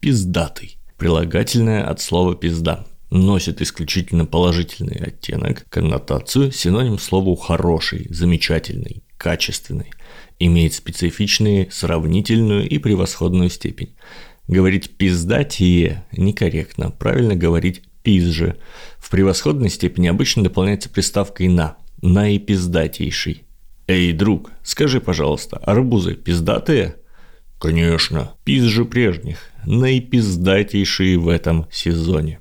Пиздатый. Прилагательное от слова «пизда» носит исключительно положительный оттенок, коннотацию, синоним слову «хороший», «замечательный», «качественный», имеет специфичные сравнительную и превосходную степень. Говорить «пиздатие» некорректно, правильно говорить «пизже». В превосходной степени обычно дополняется приставкой «на», «наипиздатейший». «Эй, друг, скажи, пожалуйста, арбузы пиздатые?» «Конечно, пизже прежних, наипиздатейшие в этом сезоне».